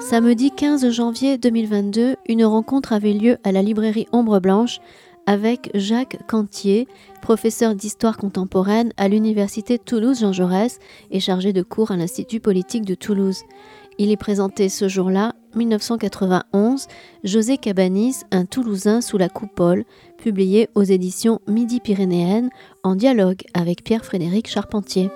Samedi 15 janvier 2022, une rencontre avait lieu à la librairie Ombre Blanche avec Jacques Cantier, professeur d'histoire contemporaine à l'université Toulouse-Jean Jaurès et chargé de cours à l'Institut politique de Toulouse. Il est présenté ce jour-là, 1991, José Cabanis, un Toulousain sous la coupole, publié aux éditions Midi-Pyrénéennes en dialogue avec Pierre-Frédéric Charpentier.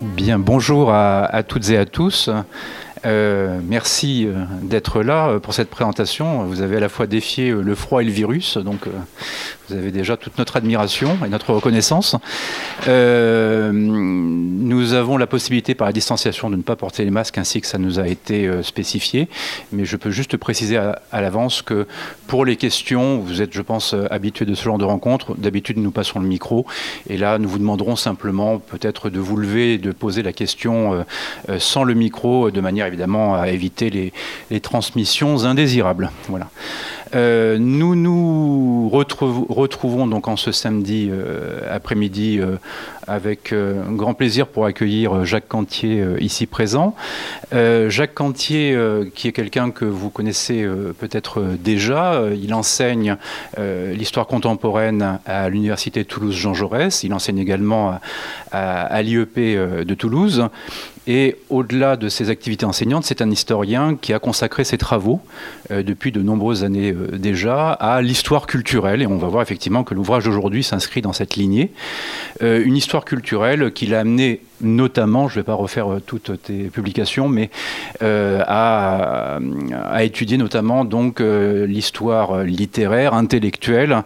Bien, bonjour à, toutes et à tous. Euh, merci euh, d'être là euh, pour cette présentation. Vous avez à la fois défié le froid et le virus, donc vous avez déjà toute notre admiration et notre reconnaissance. Euh, nous avons la possibilité par la distanciation de ne pas porter les masques ainsi que ça nous a été euh, spécifié. Mais je peux juste préciser à, l'avance que pour les questions, vous êtes, je pense, habitués de ce genre de rencontre. D'habitude, nous passons le micro. Et là, nous vous demanderons simplement peut-être de vous lever et de poser la question euh, sans le micro, de manière évidemment à éviter les, les transmissions indésirables. Voilà. Euh, nous nous retrouvons donc en ce samedi euh, après-midi euh, avec un grand plaisir pour accueillir Jacques Cantier ici présent. Jacques Cantier, qui est quelqu'un que vous connaissez peut-être déjà, il enseigne l'histoire contemporaine à l'Université Toulouse-Jean Jaurès, il enseigne également à, à l'IEP de Toulouse. Et au-delà de ses activités enseignantes, c'est un historien qui a consacré ses travaux depuis de nombreuses années euh, déjà à l'histoire culturelle, et on va voir effectivement que l'ouvrage d'aujourd'hui s'inscrit dans cette lignée. Euh, une histoire culturelle qui l'a amené notamment, je ne vais pas refaire euh, toutes tes publications, mais euh, à, étudier notamment donc euh, l'histoire littéraire, intellectuelle,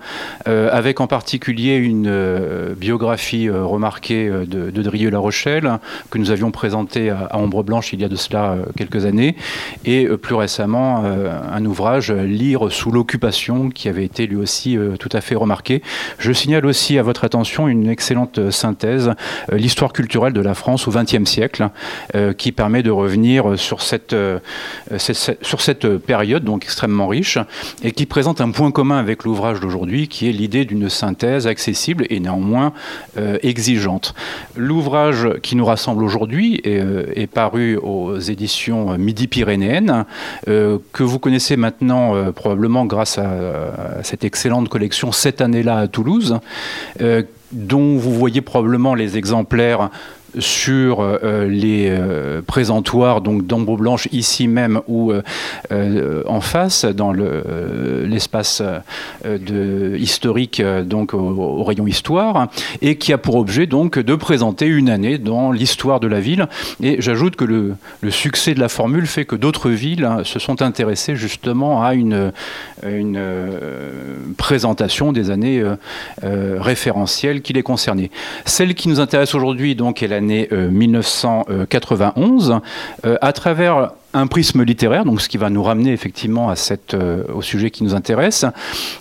avec en particulier une biographie remarquée de, de Drieux-La Rochelle que nous avions présentée à, Ombre Blanche il y a de cela quelques années, et plus récemment un ouvrage Lire sous l'occupation qui avait été lui aussi tout à fait remarqué. Je signale aussi à votre attention une excellente synthèse, l'histoire culturelle de la France au XXe siècle, euh, qui permet de revenir sur cette, euh, sur cette période donc extrêmement riche et qui présente un point commun avec l'ouvrage d'aujourd'hui, qui est l'idée d'une synthèse accessible et néanmoins euh, exigeante. L'ouvrage qui nous rassemble aujourd'hui est, paru aux éditions Midi-Pyrénéennes, que vous connaissez maintenant probablement grâce à, cette excellente collection cette année-là à Toulouse dont vous voyez probablement les exemplaires sur euh, les euh, présentoirs donc d'Ambre Blanche ici même ou euh, en face dans l'espace historique donc au, rayon histoire et qui a pour objet donc de présenter une année dans l'histoire de la ville et j'ajoute que le, succès de la formule fait que d'autres villes hein, se sont intéressées justement à une, une présentation des années référentielles qui les concernaient. Celle qui nous intéresse aujourd'hui donc est la l'année 1991 euh, euh, à travers un prisme littéraire, donc ce qui va nous ramener effectivement euh, au sujet qui nous intéresse,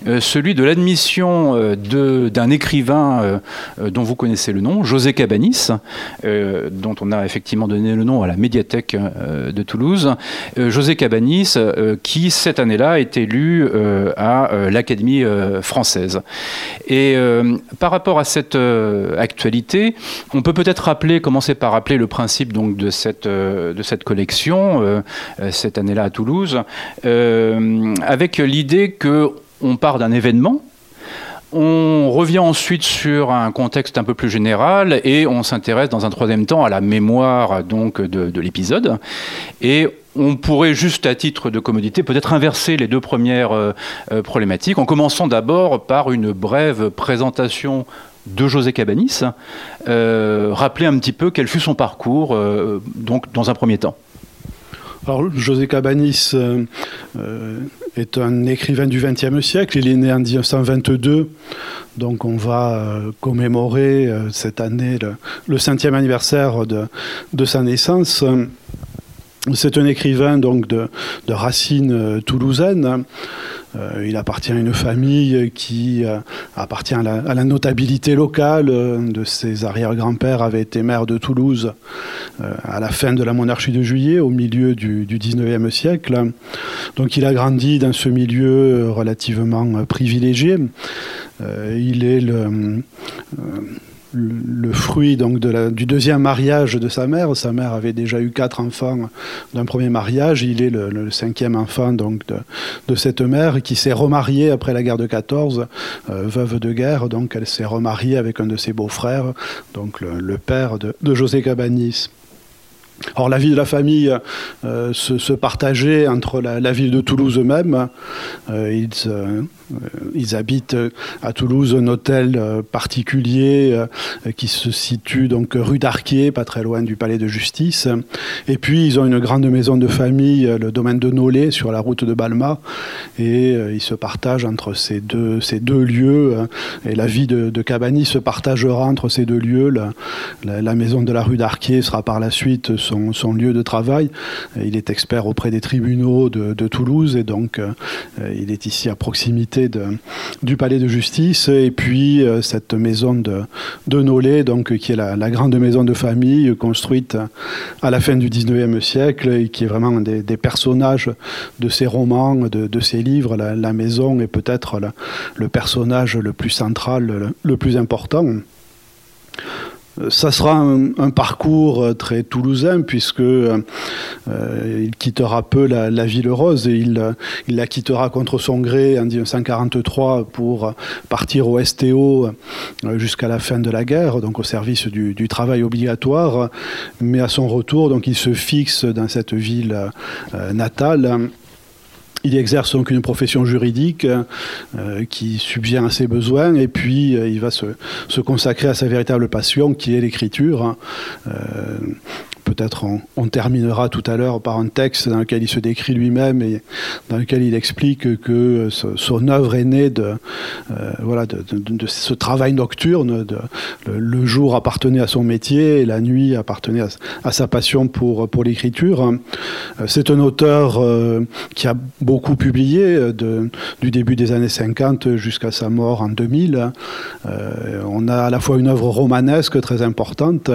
euh, celui de l'admission euh, d'un écrivain dont vous connaissez le nom, José Cabanis, dont on a effectivement donné le nom à la médiathèque de Toulouse. José Cabanis, qui cette année-là est élu à l'Académie française. Et par rapport à cette actualité, on peut peut-être rappeler, commencer par rappeler le principe donc de cette, de cette collection cette année-là à Toulouse, euh, avec l'idée qu'on part d'un événement, on revient ensuite sur un contexte un peu plus général et on s'intéresse dans un troisième temps à la mémoire donc de, l'épisode. Et on pourrait juste à titre de commodité peut-être inverser les deux premières euh, problématiques en commençant d'abord par une brève présentation de José Cabanis, rappeler un petit peu quel fut son parcours donc dans un premier temps. Alors, José Cabanis euh, euh, est un écrivain du XXe siècle. Il est né en 1922. Donc, on va euh, commémorer cette année le, centième anniversaire de, sa naissance. C'est un écrivain donc de, de racines toulousaines. Euh, il appartient à une famille qui euh, appartient à la, notabilité locale. de ses arrière-grands-pères avaient été maires de Toulouse à la fin de la monarchie de Juillet, au milieu du, du 19e siècle. Donc il a grandi dans ce milieu relativement privilégié. il est le le fruit donc du deuxième mariage de sa mère. Sa mère avait déjà eu quatre enfants d'un premier mariage. Il est le, cinquième enfant donc de, cette mère qui s'est remariée après la guerre de 14, euh, veuve de guerre. Donc elle s'est remariée avec un de ses beaux-frères, donc le, père de, José Cabanis. Or, la vie de la famille euh, se, partageait entre la, ville de Toulouse même. Euh, ils habitent euh, à Toulouse un hôtel euh, particulier qui se situe donc rue d'Arquier, pas très loin du palais de justice. Et puis ils ont une grande maison de famille, le domaine de Nolay, sur la route de Balma. Et ils se partagent entre ces deux, ces deux lieux. Et la vie de, Cabani se partagera entre ces deux lieux. La, maison de la rue d'Arquier sera par la suite son, son, lieu de travail. Il est expert auprès des tribunaux de Toulouse et donc il est ici à proximité du palais de justice et puis euh, cette maison de, de donc, qui est la, grande maison de famille construite à la fin du 19e siècle et qui est vraiment des, des personnages de ses romans, de, de ses livres. La, maison est peut-être le personnage le plus central, le plus important ça sera un, parcours euh, très toulousain puisque euh, euh, il quittera peu la, ville rose et il, il, la quittera contre son gré en 1943 pour partir au STO jusqu'à la fin de la guerre, donc au service du, du, travail obligatoire. Mais à son retour, donc il se fixe dans cette ville natale il exerce donc une profession juridique euh, qui subvient à ses besoins et puis euh, il va se, consacrer à sa véritable passion qui est l'écriture. Euh, peut-être on, terminera tout à l'heure par un texte dans lequel il se décrit lui-même et dans lequel il explique que son œuvre est née de, euh, voilà, de, ce travail nocturne. Le, jour appartenait à son métier et la nuit appartenait à, sa passion pour, l'écriture. Euh, c'est un auteur euh, qui a beaucoup publié du début des années 50 jusqu'à sa mort en 2000. on a à la fois une œuvre romanesque très importante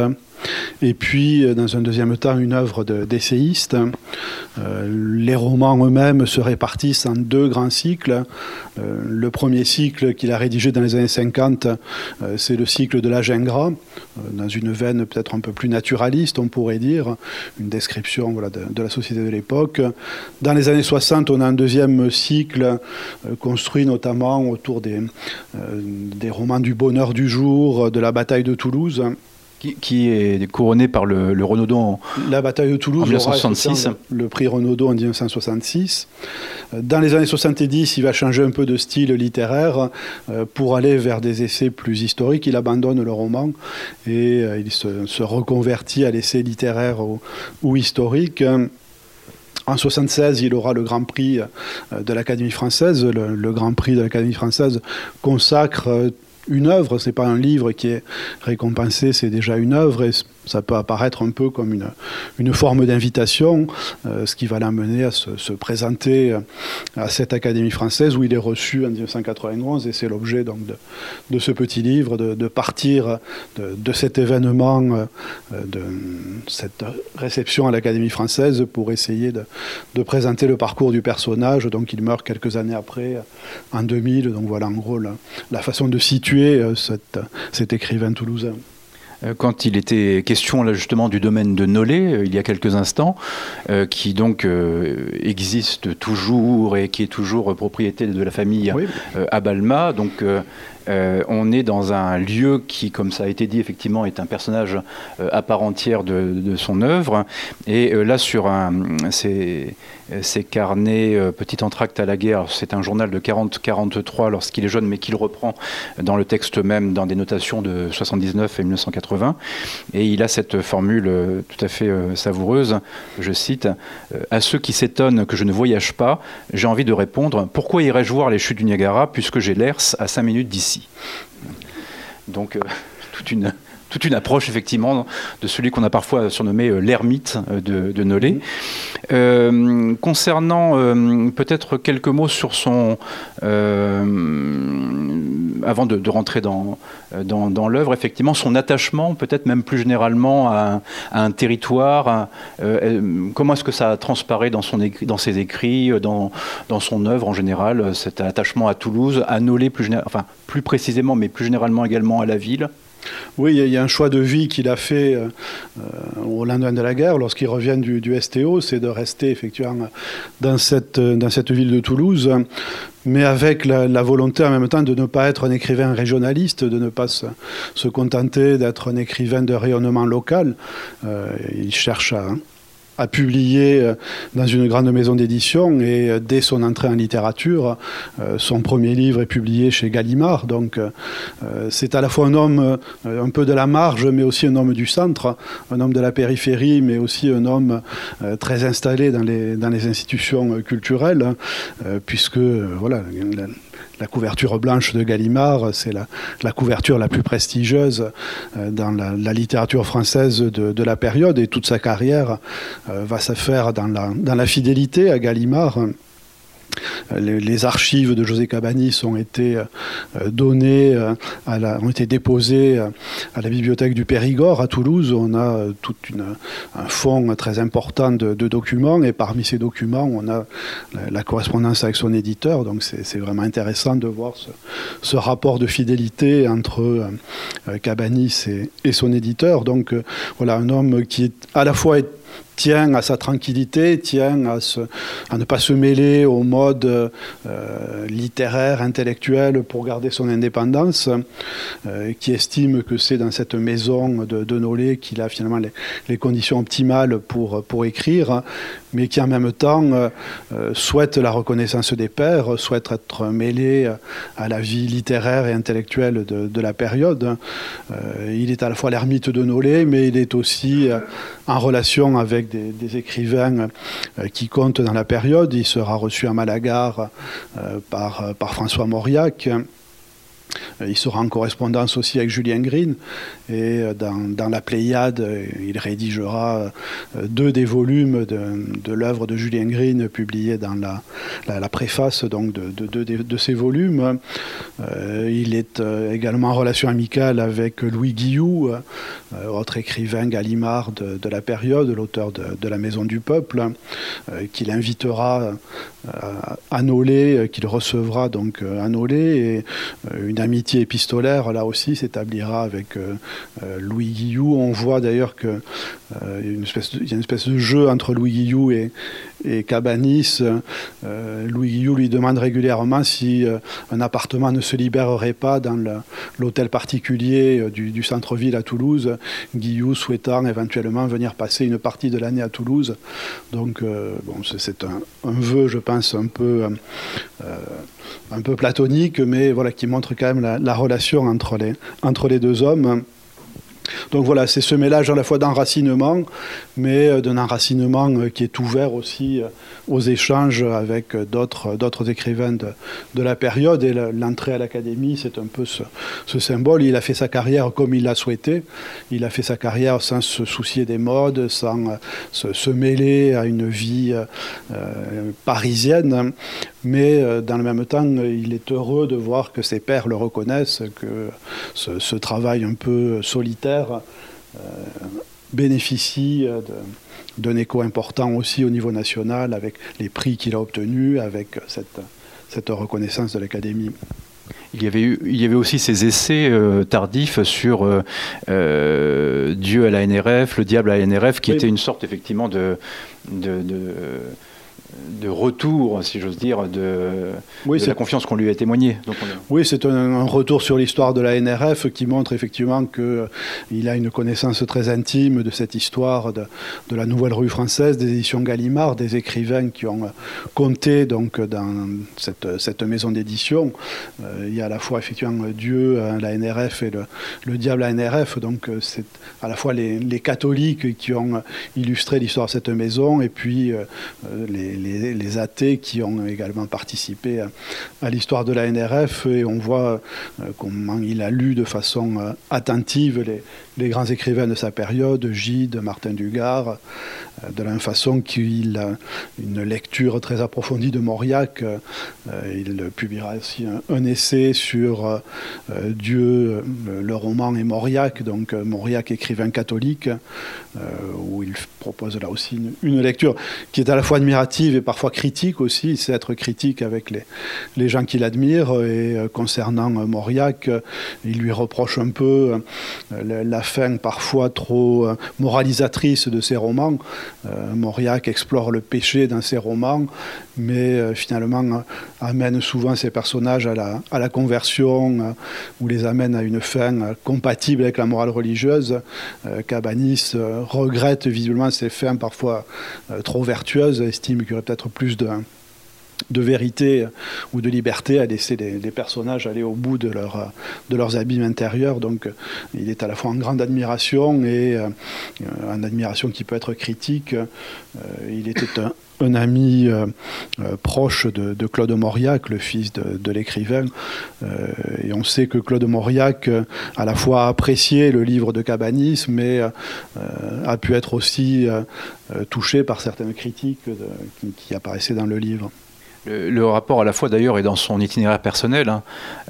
et puis, euh, dans un deuxième temps, une œuvre d'essayiste. Euh, les romans eux-mêmes se répartissent en deux grands cycles. Euh, le premier cycle qu'il a rédigé dans les années 50, c'est le cycle de la Gingras, dans une veine peut-être un peu plus naturaliste, on pourrait dire, une description voilà, de, la société de l'époque. Dans les années 60, on a un deuxième cycle construit notamment autour des, des romans du bonheur du jour, de la bataille de Toulouse. Qui, est couronné par le, le, Renaudot en, La bataille de Toulouse, en 1966. Le, prix Renaudot en 1966. Dans les années 70, il va changer un peu de style littéraire euh, pour aller vers des essais plus historiques. Il abandonne le roman et euh, il se, reconvertit à l'essai littéraire ou, historique. En 76, il aura le Grand Prix euh, de l'Académie française. Le, le, Grand Prix de l'Académie française consacre une œuvre, c'est pas un livre qui est récompensé, c'est déjà une œuvre. Ça peut apparaître un peu comme une, une forme d'invitation, euh, ce qui va l'amener à se, présenter euh, à cette Académie française où il est reçu en 1991, et c'est l'objet donc de, de, ce petit livre, de, partir de, de, cet événement, euh, de cette réception à l'Académie française pour essayer de, présenter le parcours du personnage. Donc il meurt quelques années après, en 2000. Donc voilà en gros la, façon de situer cet écrivain toulousain. Euh, quand il était question là justement du domaine de Nolay euh, il y a quelques instants, euh, qui donc existe toujours et qui est toujours propriété de la famille Abalma. Donc on est dans un lieu qui, comme ça a été dit, effectivement, est un personnage à part entière de, son œuvre. Et là, sur un, c'est ses carnets euh, Petit entracte à la guerre. C'est un journal de 40-43 lorsqu'il est jeune, mais qu'il reprend dans le texte même, dans des notations de 79 et 1980. Et il a cette formule euh, tout à fait euh, savoureuse, je cite, À ceux qui s'étonnent que je ne voyage pas, j'ai envie de répondre, pourquoi irais-je voir les chutes du Niagara puisque j'ai l'ERS à 5 minutes d'ici? Donc, toute une toute une approche effectivement de celui qu'on a parfois surnommé euh, l'ermite euh, de, de Nollet. Euh, concernant peut-être quelques mots sur son, avant de, rentrer dans, dans, l'œuvre, effectivement son attachement, peut-être même plus généralement à, un territoire. comment est-ce que ça transparaît dans, son dans ses écrits, dans, dans son œuvre en général, cet attachement à Toulouse, à Nollet plus, enfin, plus précisément, mais plus généralement également à la ville? Oui, il y a un choix de vie qu'il a fait euh, euh, au lendemain de la guerre, lorsqu'il revient du, STO, c'est de rester effectivement dans cette, ville de Toulouse, mais avec la, volonté en même temps de ne pas être un écrivain régionaliste, de ne pas se, contenter d'être un écrivain de rayonnement local. Euh, il cherche à a publié euh, dans une grande maison d'édition et euh, dès son entrée en littérature, euh, son premier livre est publié chez Gallimard. Donc c'est à la fois un homme un peu de la marge, mais aussi un homme du centre, un homme de la périphérie, mais aussi un homme très installé dans les, dans les institutions culturelles, hein, puisque voilà, la couverture blanche de Gallimard, c'est la, couverture la plus prestigieuse euh, dans la, littérature française de, la période et toute sa carrière euh, va se faire dans la fidélité à Gallimard. Les, archives de José Cabanis ont été euh, données, euh, ont été déposées euh, à la bibliothèque du Périgord à Toulouse. On a tout un fonds très important de, documents et parmi ces documents, on a la, correspondance avec son éditeur. Donc c'est vraiment intéressant de voir ce, rapport de fidélité entre Cabanis et, et, son éditeur. Donc voilà, un homme qui est à la fois tient à sa tranquillité, tient à, à ne pas se mêler au mode euh, littéraire, intellectuel pour garder son indépendance, euh, qui estime que c'est dans cette maison de, de Nollet qu'il a finalement les, conditions optimales pour, pour écrire, mais qui en même temps euh, souhaite la reconnaissance des pairs, souhaite être mêlé à la vie littéraire et intellectuelle de, la période. il est à la fois l'ermite de Nollet, mais il est aussi en relation avec des, écrivains euh, qui comptent dans la période. Il sera reçu à Malagar euh, par, par François Mauriac. Euh, il sera en correspondance aussi avec Julien Green. Et euh, dans, la Pléiade, euh, il rédigera deux des volumes de, l'œuvre de Julien Green publié dans la, préface donc, de de, de, ces volumes. il est également en relation amicale avec Louis Guillou, autre écrivain Gallimard de, la période, l'auteur de, La Maison du Peuple, qu'il invitera à Nolay, qu'il recevra donc à Nolay. Et une amitié épistolaire, là aussi, s'établira avec euh, euh, Louis Guillou. On voit d'ailleurs qu'il euh, y a une espèce de jeu entre Louis Guillou et, Cabanis. Louis Guillou lui demande régulièrement si un appartement ne se libérerait pas dans l'hôtel particulier du, centre-ville à Toulouse, Guillou souhaitant éventuellement venir passer une partie de l'année à Toulouse. Donc, c'est un, vœu, je pense, un peu un peu platonique, mais voilà, qui montre quand même la, relation entre les, entre les deux hommes. Donc voilà, c'est ce mélange à la fois d'enracinement, mais euh, d'un enracinement euh, qui est ouvert aussi euh, aux échanges avec d'autres écrivains de, de, la période. Et l'entrée à l'académie, c'est un peu ce, symbole. Il a fait sa carrière comme il l'a souhaité. Il a fait sa carrière sans se soucier des modes, sans se, mêler à une vie parisienne. Mais dans le même temps, il est heureux de voir que ses pairs le reconnaissent, que ce travail un peu solitaire bénéficie d'un écho important aussi au niveau national avec les prix qu'il a obtenus, avec cette, cette reconnaissance de l'Académie. Il y, avait eu, il y avait aussi ces essais euh, tardifs sur euh, euh, Dieu à la NRF, le diable à la NRF, qui était une sorte effectivement de, de, de de retour, si j'ose dire, de, la confiance qu'on lui a témoignée. Oui, c'est un, retour sur l'histoire de la NRF qui montre effectivement qu'il euh, a une connaissance très intime de cette histoire de, la Nouvelle Rue française, des éditions Gallimard, des écrivains qui ont euh, compté donc, dans cette, maison d'édition. Euh, il y a à la fois effectivement Dieu à la NRF et le, diable à la NRF, donc c'est à la fois les, catholiques qui ont illustré l'histoire de cette maison et puis les les, athées qui ont également participé à, l'histoire de la NRF et on voit comment il a lu de façon attentive les, les grands écrivains de sa période, Gide, Martin Dugard, euh, de la même façon qu'il a une lecture très approfondie de Mauriac. Euh, il publiera aussi un, essai sur euh, Dieu, le, roman et Mauriac, donc Mauriac écrivain catholique, où il propose là aussi une, lecture qui est à la fois admirative et parfois critique aussi. Il sait être critique avec les, les gens qu'il admire. Et concernant Mauriac, il lui reproche un peu la fin parfois trop moralisatrice de ses romans. Euh, Mauriac explore le péché dans ses romans, mais euh, finalement euh, amène souvent ses personnages à la, à la conversion ou les amène à une fin compatible avec la morale religieuse. Cabanis regrette visiblement ces fins parfois trop vertueuses, estime qu'il y aurait peut-être plus de de vérité ou de liberté à laisser les, personnages aller au bout de, leur, de leurs abîmes intérieurs. Donc il est à la fois en grande admiration et euh, en admiration qui peut être critique. Euh, il était un, ami euh, proche de, Claude Mauriac, le fils de, l'écrivain. et on sait que Claude Mauriac à la fois apprécié le livre de Cabanis, mais a pu être aussi touché par certaines critiques qui apparaissaient dans le livre le, rapport à la fois d'ailleurs est dans son itinéraire personnel, hein,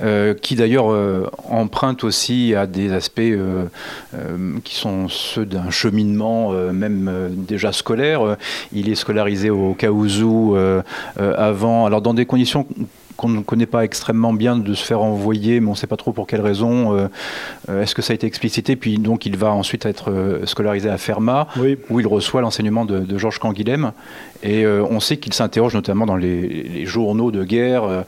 euh, qui d'ailleurs euh, emprunte aussi à des aspects euh, qui sont ceux d'un cheminement même déjà scolaire. Il est scolarisé au Kaouzou avant, alors dans des conditions qu'on ne connaît pas extrêmement bien de se faire envoyer, mais on ne sait pas trop pour quelle raison. Euh, euh, est-ce que ça a été explicité Puis donc il va ensuite être euh, scolarisé à Fermat, où il reçoit l'enseignement de, Georges Canguilhem. Et on sait qu'il s'interroge notamment dans les, journaux de guerre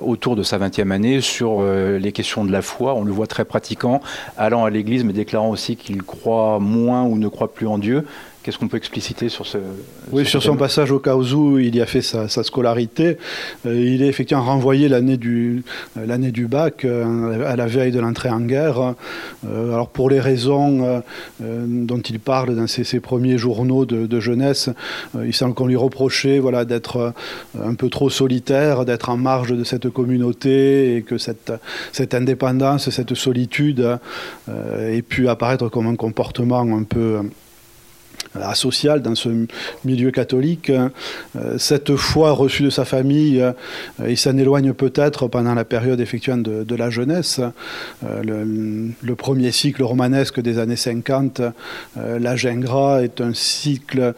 autour de sa 20e année sur les questions de la foi. On le voit très pratiquant, allant à l'église, mais déclarant aussi qu'il croit moins ou ne croit plus en Dieu. Qu'est-ce qu'on peut expliciter sur ce Oui, sur son passage au Kaouzou, il y a fait sa, scolarité. Euh, il est effectivement renvoyé l'année du, euh, l'année du bac, euh, à la veille de l'entrée en guerre. alors pour les raisons dont il parle dans ses, premiers journaux de, jeunesse, il semble qu'on lui reprochait voilà, d'être un peu trop solitaire, d'être en marge de cette communauté et que cette, cette indépendance, cette solitude ait pu apparaître comme un comportement un peu asocial dans ce milieu catholique. Euh, cette foi reçue de sa famille, euh, il s'en éloigne peut-être pendant la période effectivement de, la jeunesse. Euh, le, premier cycle romanesque des années 50, La Gingras, est un cycle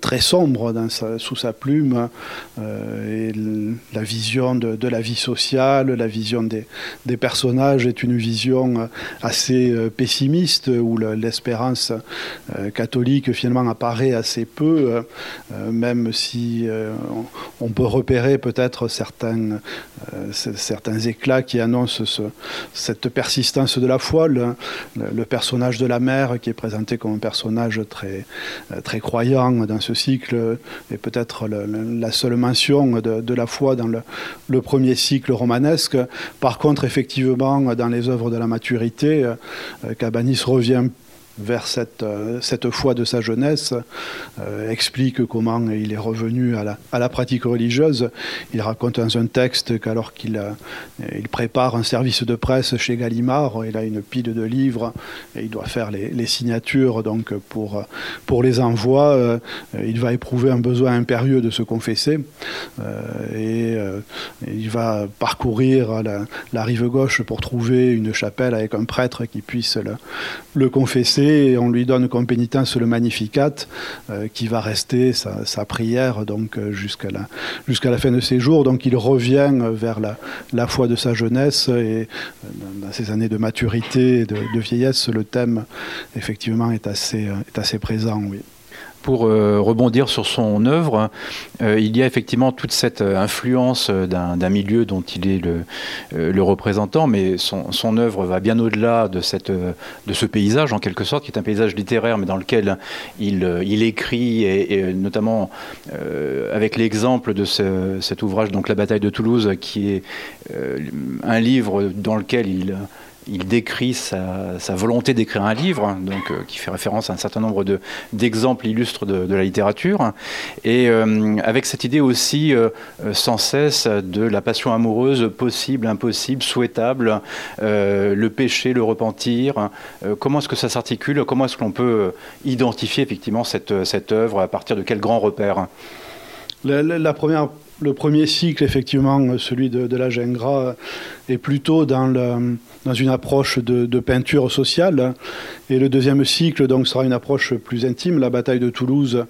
très sombre sous sa plume. la vision de, la vie sociale, la vision des, des personnages est une vision assez pessimiste où l'espérance catholique finalement apparaît assez peu, euh, euh, même si euh, on peut repérer peut-être certains, certains éclats qui annoncent cette persistance de la foi. Le, personnage de la mère, qui est présenté comme un personnage très, très croyant dans ce cycle, est peut-être la seule mention de, la foi dans le, le, premier cycle romanesque. Par contre, effectivement, dans les œuvres de la maturité, Cabanis revient vers cette, euh, cette foi de sa jeunesse, euh, explique comment il est revenu à la, pratique religieuse. Il raconte dans un texte qu'alors qu'il euh, prépare un service de presse chez Gallimard, il a une pile de livres et il doit faire les, signatures donc pour, les envois. il va éprouver un besoin impérieux de se confesser et il va parcourir la, rive gauche pour trouver une chapelle avec un prêtre qui puisse le confesser et on lui donne comme pénitence le Magnificat euh, qui va rester sa, prière donc euh, jusqu'à la, jusqu'à la fin de ses jours. Donc il revient vers la, la foi de sa jeunesse et euh, dans ses années de maturité et de, de, vieillesse, le thème effectivement est assez, est assez présent. Oui pour euh, rebondir sur son œuvre, euh, il y a effectivement toute cette euh, influence d'un milieu dont il est le, représentant, mais son, œuvre va bien au-delà de, ce paysage, en quelque sorte, qui est un paysage littéraire, mais dans lequel il, il écrit, et, notamment avec l'exemple de cet ouvrage, donc La bataille de Toulouse, qui est un livre dans lequel il il décrit sa, volonté d'écrire un livre, donc, qui fait référence à un certain nombre d'exemples illustres de, la littérature, et avec cette idée aussi sans cesse de la passion amoureuse possible, impossible, souhaitable, le péché, le repentir. comment est-ce que ça s'articule? Comment est-ce qu'on peut identifier effectivement cette, œuvre? À partir de quel grand repère? La, première, le premier cycle, effectivement, celui de, de la Gingras, est plutôt dans, le, dans une approche de, peinture sociale. Et le deuxième cycle donc, sera une approche plus intime. La bataille de Toulouse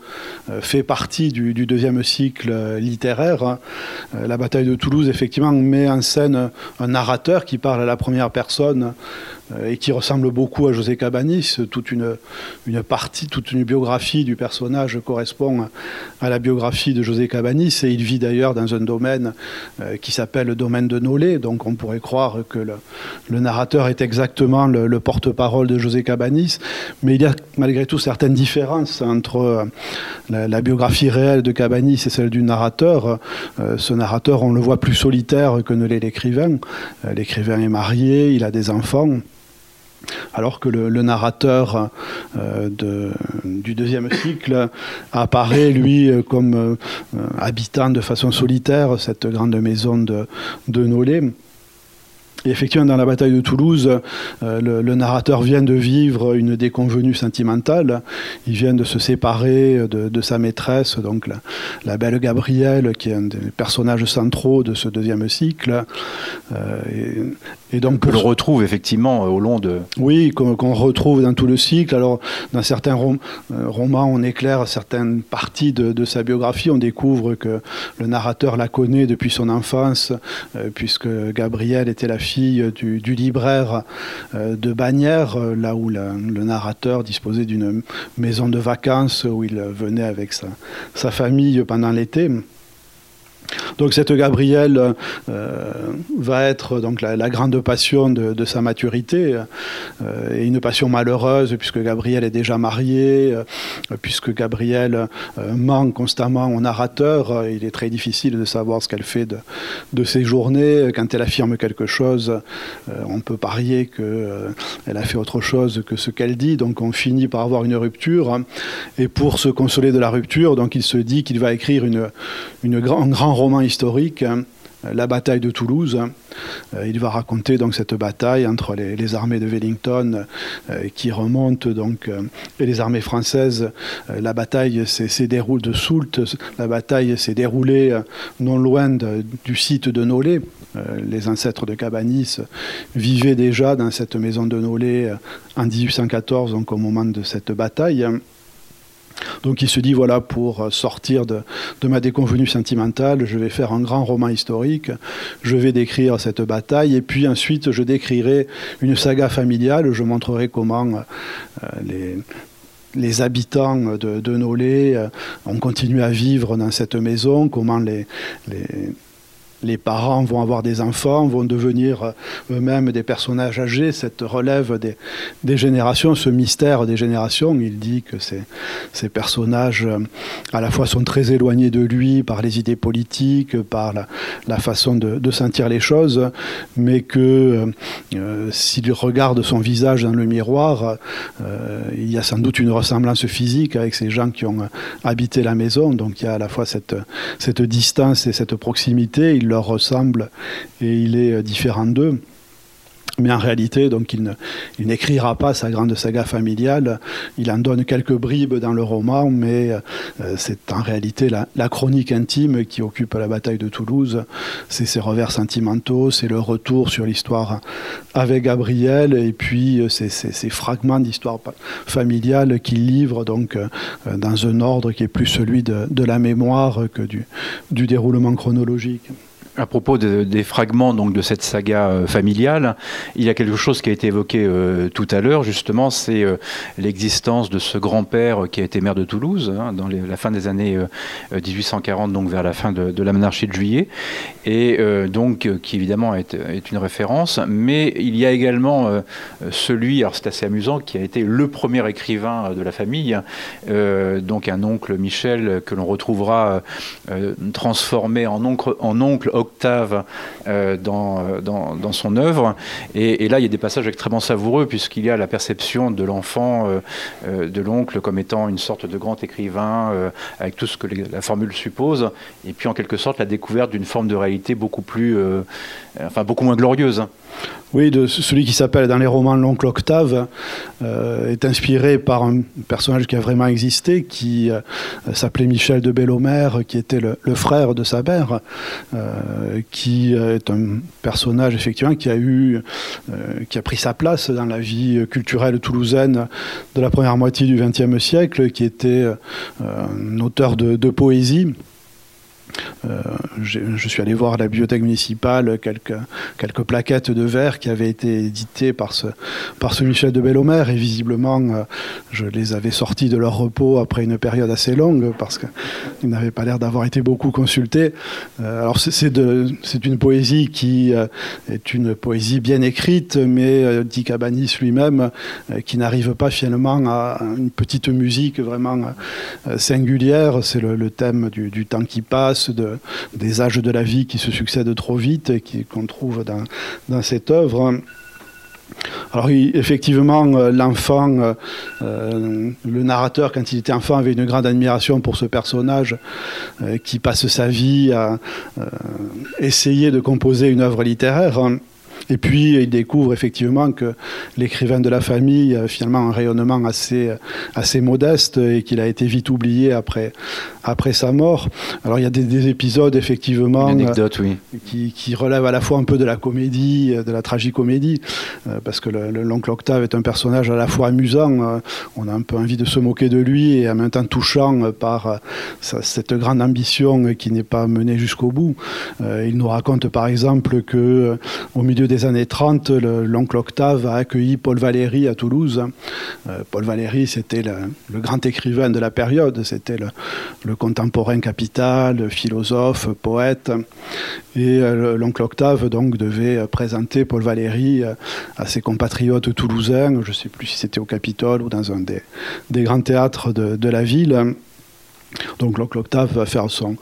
euh, fait partie du, deuxième cycle littéraire. Euh, la bataille de Toulouse, effectivement, met en scène un narrateur qui parle à la première personne euh, et qui ressemble beaucoup à José Cabanis. Toute une, une partie, toute une biographie du personnage correspond à la biographie de José Cabanis et il vit d'ailleurs dans un domaine qui s'appelle le domaine de Nolé. Donc on pourrait croire que le, narrateur est exactement le, porte-parole de José Cabanis, mais il y a malgré tout certaines différences entre euh, la, biographie réelle de Cabanis et celle du narrateur. Euh, ce narrateur, on le voit plus solitaire que ne l'est l'écrivain. Euh, l'écrivain est marié, il a des enfants alors que le, narrateur du deuxième cycle apparaît, lui, comme habitant de façon solitaire cette grande maison de, de Nolé. Et effectivement, dans la bataille de Toulouse, euh, le, narrateur vient de vivre une déconvenue sentimentale. Il vient de se séparer de, sa maîtresse, donc la, belle Gabrielle, qui est un des personnages centraux de ce deuxième cycle. Euh, et, donc, on le retrouve effectivement euh, au long de. Oui, qu'on retrouve dans tout le cycle. Alors, dans certains romans, on éclaire certaines parties de, sa biographie. On découvre que le narrateur la connaît depuis son enfance, puisque Gabrielle était la fille fille du, libraire euh, de Bagnères, euh, là où le narrateur disposait d'une maison de vacances où il venait avec sa famille pendant l'été. Donc cette Gabrielle euh, va être donc la, grande passion de, sa maturité euh, et une passion malheureuse puisque Gabrielle est déjà mariée, euh, puisque Gabrielle manque constamment au narrateur. Il est très difficile de savoir ce qu'elle fait de, ses journées. Quand elle affirme quelque chose, on peut parier qu'elle a fait autre chose que ce qu'elle dit. Donc on finit par avoir une rupture. Et pour se consoler de la rupture, donc il se dit qu'il va écrire une, une grand, grand roman historique, hein, la bataille de Toulouse. Euh, il va raconter donc cette bataille entre les, armées de Wellington euh, qui remontent donc euh, et les armées françaises. la bataille s'est déroulée de Soult. La bataille s'est déroulée non loin du site de Nolay. les ancêtres de Cabanis vivaient déjà dans cette maison de Nolay en 1814, donc au moment de cette bataille. Donc il se dit, voilà, pour sortir de, ma déconvenue sentimentale, je vais faire un grand roman historique, je vais décrire cette bataille, et puis ensuite je décrirai une saga familiale, je montrerai comment euh, les, habitants de, de Nolay euh, ont continué à vivre dans cette maison, comment les parents vont avoir des enfants, vont devenir euh, eux-mêmes des personnages âgés, cette relève des, générations, ce mystère des générations. Il dit que ces, personnages, euh, à la fois, sont très éloignés de lui par les idées politiques, par la, façon de, sentir les choses, mais que euh, s'il regarde son visage dans le miroir, il y a sans doute une ressemblance physique avec ces gens qui ont habité la maison. Donc il y a à la fois cette, distance et cette proximité. Leur ressemble et il est euh, différent d'eux. Mais en réalité, donc, il, n'écrira pas sa grande saga familiale. Il en donne quelques bribes dans le roman, mais euh, c'est en réalité la, chronique intime qui occupe la bataille de Toulouse. C'est ses revers sentimentaux, c'est le retour sur l'histoire avec Gabriel, et puis euh, c'est ces fragments d'histoire familiale qu'il livre donc dans un ordre qui est plus celui de, la mémoire que du, du déroulement chronologique à propos des fragments donc de cette saga euh, familiale, il y a quelque chose qui a été évoqué euh, tout à l'heure, justement, c'est euh, l'existence de ce grand-père qui a été maire de Toulouse hein, dans la fin des années 1840, donc vers la fin de, la monarchie de Juillet, et donc qui évidemment est, une référence, mais il y a également celui, alors c'est assez amusant, qui a été le premier écrivain de la famille, donc un oncle Michel que l'on retrouvera transformé en oncle, en oncle octave dans, dans, son œuvre. Et, là, il y a des passages extrêmement savoureux, puisqu'il y a la perception de l'enfant, de l'oncle, comme étant une sorte de grand écrivain, avec tout ce que la formule suppose, et puis en quelque sorte la découverte d'une forme de réalité beaucoup plus, enfin beaucoup moins glorieuse. Oui, celui qui s'appelle dans les romans L'oncle Octave, euh, est inspiré par un personnage qui a vraiment existé, qui euh, s'appelait Michel de Bellomère, qui était le, frère de sa mère, euh, qui est un personnage effectivement qui a eu, qui a pris sa place dans la vie culturelle toulousaine de la première moitié du XXe siècle, qui était un auteur de poésie. Euh, je suis allé voir à la bibliothèque municipale quelques, quelques plaquettes de verre qui avaient été éditées par ce, par ce Michel de Bellomer et visiblement euh, je les avais sortis de leur repos après une période assez longue parce qu'ils n'avaient pas l'air d'avoir été beaucoup consultés. Euh, alors c'est une poésie qui est une poésie bien écrite mais dit Cabanis lui-même qui n'arrive pas finalement à une petite musique vraiment singulière. C'est le, thème du temps qui passe de, des âges de la vie qui se succèdent trop vite et qu'on trouve dans, dans cette œuvre. Alors effectivement, euh, l'enfant, euh, euh, le narrateur, quand il était enfant, avait une grande admiration pour ce personnage qui passe sa vie à essayer de composer une œuvre littéraire. Et puis, il découvre effectivement que l'écrivain de la famille a finalement un rayonnement assez, assez modeste et qu'il a été vite oublié après, après sa mort. Alors, il y a des, épisodes, effectivement, oui. qui, qui, relèvent à la fois un peu de la comédie, de la tragicomédie, euh, parce que l'oncle Octave est un personnage à la fois amusant, euh, on a un peu envie de se moquer de lui, et en même temps touchant par euh, cette grande ambition qui n'est pas menée jusqu'au bout. il nous raconte, par exemple, que au milieu des années 30, l'oncle Octave a accueilli Paul Valéry à Toulouse. Euh, Paul Valéry, c'était le, grand écrivain de la période, c'était le, contemporain capital, philosophe, poète. Et euh, l'oncle Octave donc devait présenter Paul Valéry euh, à ses compatriotes toulousains, je ne sais plus si c'était au Capitole ou dans un des, grands théâtres de la ville. Donc l'octave va faire son,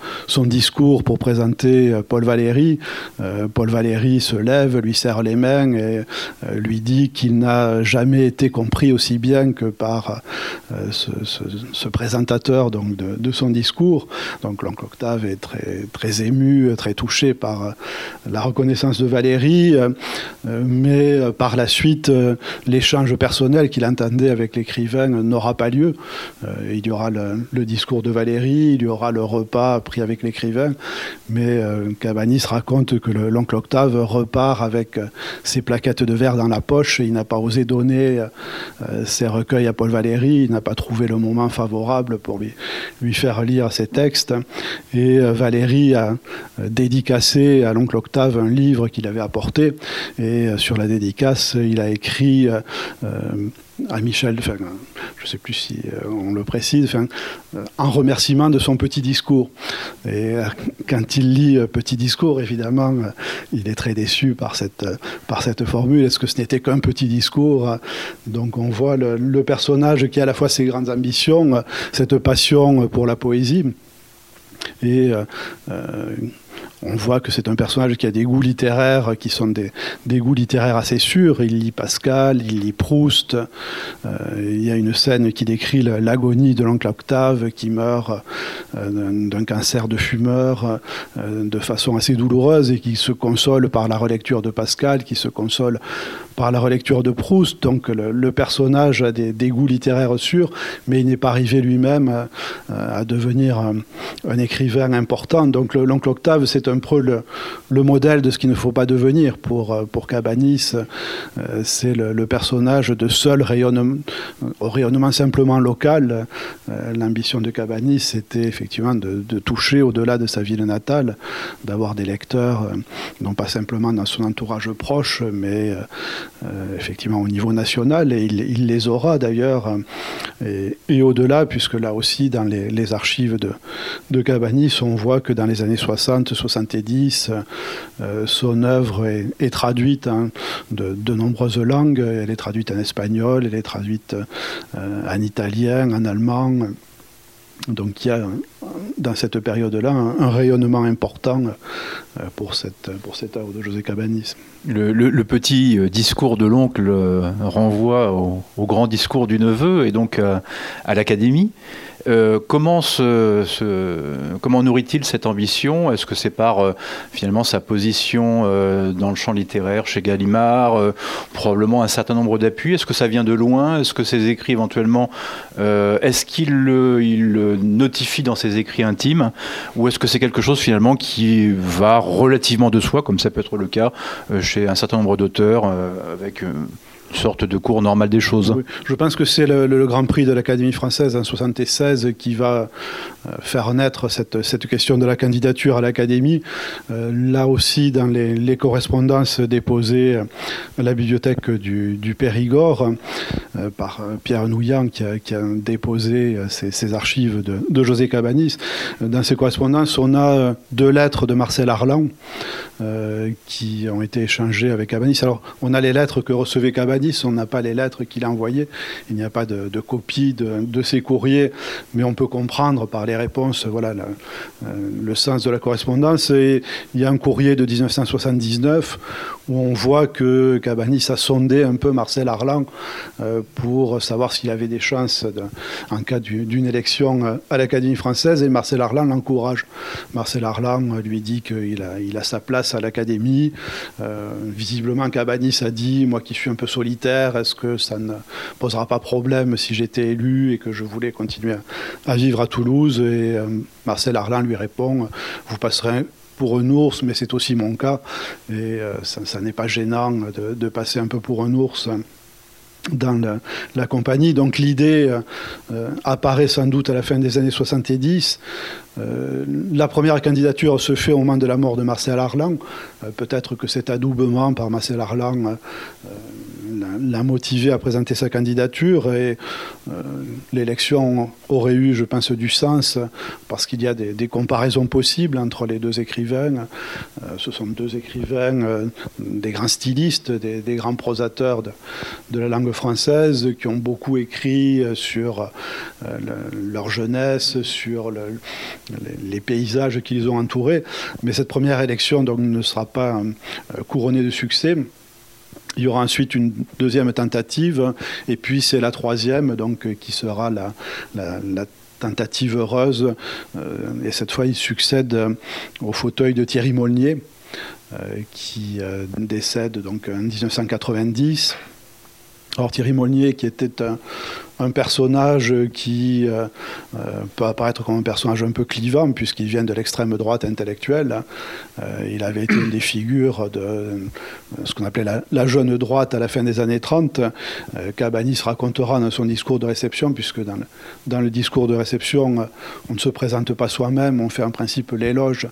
discours pour présenter euh, Paul Valéry. Euh, Paul Valéry se lève, lui serre les mains et euh, lui dit qu'il n'a jamais été compris aussi bien que par ce, présentateur donc, de, son discours. Donc l'oncle Octave est très, très ému, très touché par la reconnaissance de Valéry, mais par la suite, l'échange personnel qu'il entendait avec l'écrivain n'aura pas lieu. il y aura le, le discours de Valérie, il y aura le repas pris avec l'écrivain, mais euh, Cabanis raconte que l'oncle Octave repart avec euh, ses plaquettes de verre dans la poche il n'a pas osé donner euh, ses recueils à Paul Valéry, il n'a pas trouvé le moment favorable pour lui, faire lire ses textes. Et Valérie a dédicacé à l'oncle Octave un livre qu'il avait apporté. Et sur la dédicace, il a écrit à Michel, enfin, je ne sais plus si euh, on le précise, enfin, euh, en remerciement de son petit discours. Et euh, quand il lit petit discours, évidemment, il est très déçu par cette, par cette formule. Est-ce que ce n'était qu'un petit discours Donc on voit le, le, personnage qui a à la fois ses grandes ambitions, cette passion pour la poésie, et on voit que c'est un personnage qui a des goûts littéraires qui sont des, goûts littéraires assez sûrs. Il lit Pascal, il lit Proust. Euh, il y a une scène qui décrit l'agonie de l'oncle Octave qui meurt euh, d'un cancer de fumeur euh, de façon assez douloureuse et qui se console par la relecture de Pascal, qui se console par la relecture de Proust. Donc le, personnage a des, goûts littéraires sûrs, mais il n'est pas arrivé lui-même à, devenir un, écrivain important. Donc l'oncle Octave, c'est un peu le, modèle de ce qu'il ne faut pas devenir pour, pour Cabanis. Euh, c'est le, personnage de seul rayonnement, au rayonnement simplement local. Euh, l'ambition de Cabanis, c'était effectivement de, toucher au-delà de sa ville natale, d'avoir des lecteurs, euh, non pas simplement dans son entourage proche, mais euh, effectivement au niveau national, et il, les aura d'ailleurs, euh, et, au-delà, puisque là aussi, dans les, archives de, de, Cabanis, on voit que dans les années 60-70, euh, son œuvre est, traduite en de, de, nombreuses langues. Elle est traduite en espagnol, elle est traduite en italien, en allemand. Donc il y a dans cette période-là un, rayonnement important pour cette, pour cette œuvre de José Cabanis. Le, petit discours de l'oncle renvoie au, grand discours du neveu et donc à l'Académie. Euh, comment, nourrit-il cette ambition? Est-ce que c'est par euh, finalement sa position euh, dans le champ littéraire chez Gallimard, probablement un certain nombre d'appuis? Est-ce que ça vient de loin? Est-ce que ses écrits éventuellement, est-ce qu'il le, notifie dans ses écrits intimes? Ou est-ce que c'est quelque chose finalement qui va relativement de soi, comme ça peut être le cas chez un certain nombre d'auteurs avec sorte de cours normal des choses. je pense que c'est le, Grand Prix de l'Académie française en 76 qui va euh, faire naître cette, question de la candidature à l'Académie. Euh, là aussi, dans les, correspondances déposées à la bibliothèque du, Périgord euh, par Pierre Nouillan qui a, déposé ses, archives de, de, José Cabanis, dans ces correspondances, on a deux lettres de Marcel Arlan qui ont été échangées avec Cabanis. Alors, on a les lettres que recevait Cabanis on n'a pas les lettres qu'il a envoyées, il n'y a pas de, copie de, ces courriers, mais on peut comprendre par les réponses voilà, euh, le sens de la correspondance. Et il y a un courrier de 1979 où on voit que Cabanis a sondé un peu Marcel Arlan euh, pour savoir s'il avait des chances en cas d'une élection euh, à l'Académie française, et Marcel Arlan l'encourage. Marcel Arlan lui dit qu'il a, sa place à l'Académie. visiblement, Cabanis a dit, moi qui suis un peu est-ce que ça ne posera pas problème si j'étais élu et que je voulais continuer à, vivre à Toulouse Et euh, Marcel Arlan lui répond, vous passerez pour un ours, mais c'est aussi mon cas. Et euh, ça, n'est pas gênant de, passer un peu pour un ours dans la, compagnie. Donc l'idée euh, apparaît sans doute à la fin des années 70. la première candidature se fait au moment de la mort de Marcel Arlan. Peut-être que cet adoubement par Marcel Arlan l'a motivé à présenter sa candidature et euh, l'élection aurait eu, je pense, du sens parce qu'il y a des, comparaisons possibles entre les deux écrivains. Euh, ce sont deux écrivains, euh, des grands stylistes, des, grands prosateurs de, la langue française qui ont beaucoup écrit sur leur jeunesse, sur les, paysages qui les ont entourés. Mais cette première élection donc, ne sera pas couronnée de succès. Il y aura ensuite une deuxième tentative, et puis c'est la troisième, donc euh, qui sera la, tentative heureuse. Euh, et cette fois, il succède euh, au fauteuil de Thierry Molnier, qui décède donc en 1990. Alors Thierry Molnier, qui était un, un personnage qui euh, euh, peut apparaître comme un personnage un peu clivant, puisqu'il vient de l'extrême droite intellectuelle. Euh, il avait été une des figures de ce qu'on appelait la, jeune droite à la fin des années 30. Cabanis racontera dans son discours de réception, puisque dans le, dans le discours de réception, on ne se présente pas soi-même, on fait en principe l'éloge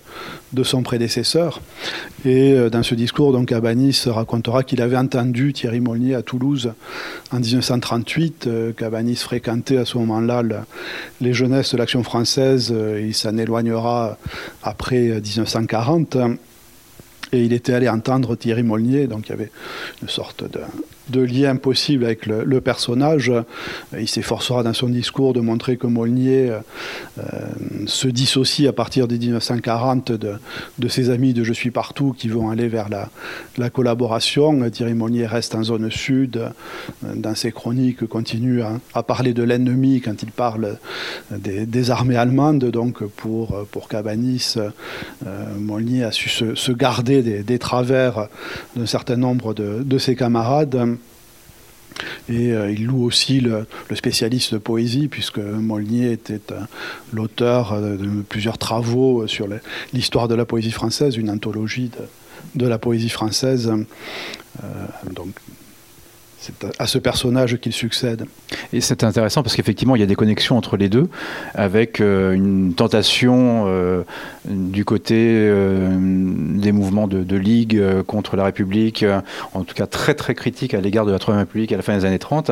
de son prédécesseur. Et dans ce discours, donc, Cabanis racontera qu'il avait entendu Thierry Molnier à Toulouse en 1938. Cabanis Cabanis fréquentait à ce moment-là les jeunesses de l'action française. Euh, il s'en éloignera après 1940. Euh, et il était allé entendre Thierry Molnier, donc il y avait une sorte de, de lien possible avec le, personnage. Il s'efforcera dans son discours de montrer que Molnier euh, se dissocie à partir de 1940 de, ses amis de Je suis partout qui vont aller vers la, collaboration. Thierry Molnier reste en zone sud. Dans ses chroniques, continue à, parler de l'ennemi quand il parle des, armées allemandes. Donc pour, pour Cabanis, euh, Molnier a su se, garder des, travers d'un certain nombre de, de ses camarades. Et euh, il loue aussi le, spécialiste de poésie, puisque Molnier était euh, l'auteur euh, de plusieurs travaux sur l'histoire de la poésie française, une anthologie de, la poésie française. donc à ce personnage qu'il succède. Et c'est intéressant parce qu'effectivement, il y a des connexions entre les deux, avec euh, une tentation euh, du côté euh, des mouvements de, ligue contre la République, en tout cas très très critique à l'égard de la Troisième République à la fin des années 30.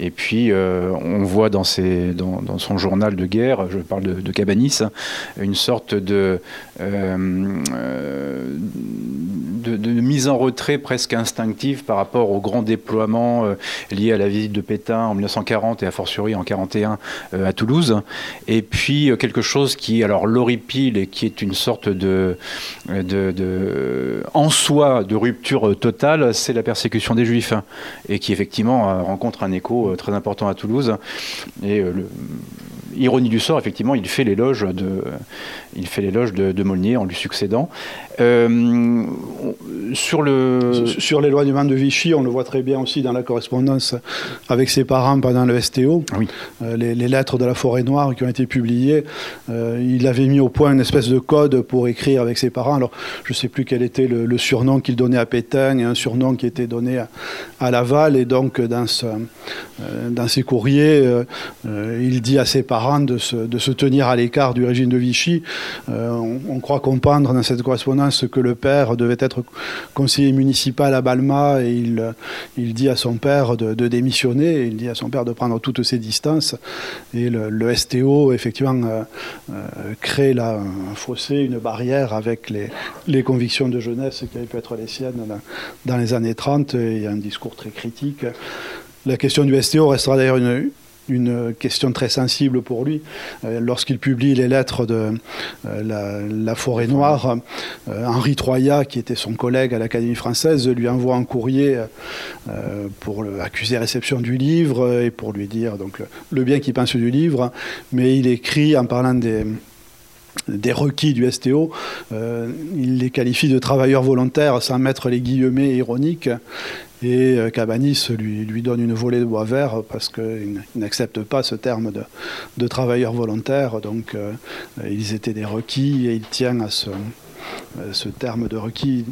Et puis, on voit dans, son journal de guerre, je parle de, Cabanis, une sorte de mise en retrait presque instinctive par rapport au grand déploiement événements liés à la visite de Pétain en 1940 et a fortiori en 41 à Toulouse. Et puis quelque chose qui, alors l'horripile et qui est une sorte de, de, en soi de rupture totale, c'est la persécution des Juifs et qui effectivement rencontre un écho très important à Toulouse. Et ironie du sort, effectivement, il fait l'éloge de, il fait l'éloge de, de Molnier en lui succédant. Euh, sur le sur l'éloignement de Vichy, on le voit très bien aussi dans la correspondance avec ses parents pendant le STO. Euh, les, lettres de la forêt noire qui ont été publiées, euh, il avait mis au point une espèce de code pour écrire avec ses parents. Alors, je ne sais plus quel était le, surnom qu'il donnait à Pétain et un surnom qui était donné à, Laval. Et donc, dans, ce, dans ses courriers, il dit à ses parents de se, tenir à l'écart du régime de Vichy. On, on croit comprendre dans cette correspondance que le père devait être conseiller municipal à Balma et il, dit à son père de, démissionner, il dit à son père de prendre toutes ses distances. Et le, STO, effectivement, euh, euh, crée là un fossé, une barrière avec les, les, convictions de jeunesse qui avaient pu être les siennes dans, dans les années 30. Et il y a un discours très critique. La question du STO restera d'ailleurs une, une question très sensible pour lui. Euh, lorsqu'il publie les lettres de euh, la, Forêt Noire, euh, Henri Troyat, qui était son collègue à l'Académie française, lui envoie un courrier pour accuser réception du livre et pour lui dire donc, le, bien qu'il pense du livre. Mais il écrit en parlant des des requis du STO, il les qualifie de travailleurs volontaires sans mettre les guillemets ironiques. Et euh, Cabanis lui, lui donne une volée de bois vert parce qu'il n'accepte pas ce terme de, de travailleur volontaire. Donc euh, ils étaient des requis et il tient à ce, euh, ce terme de requis.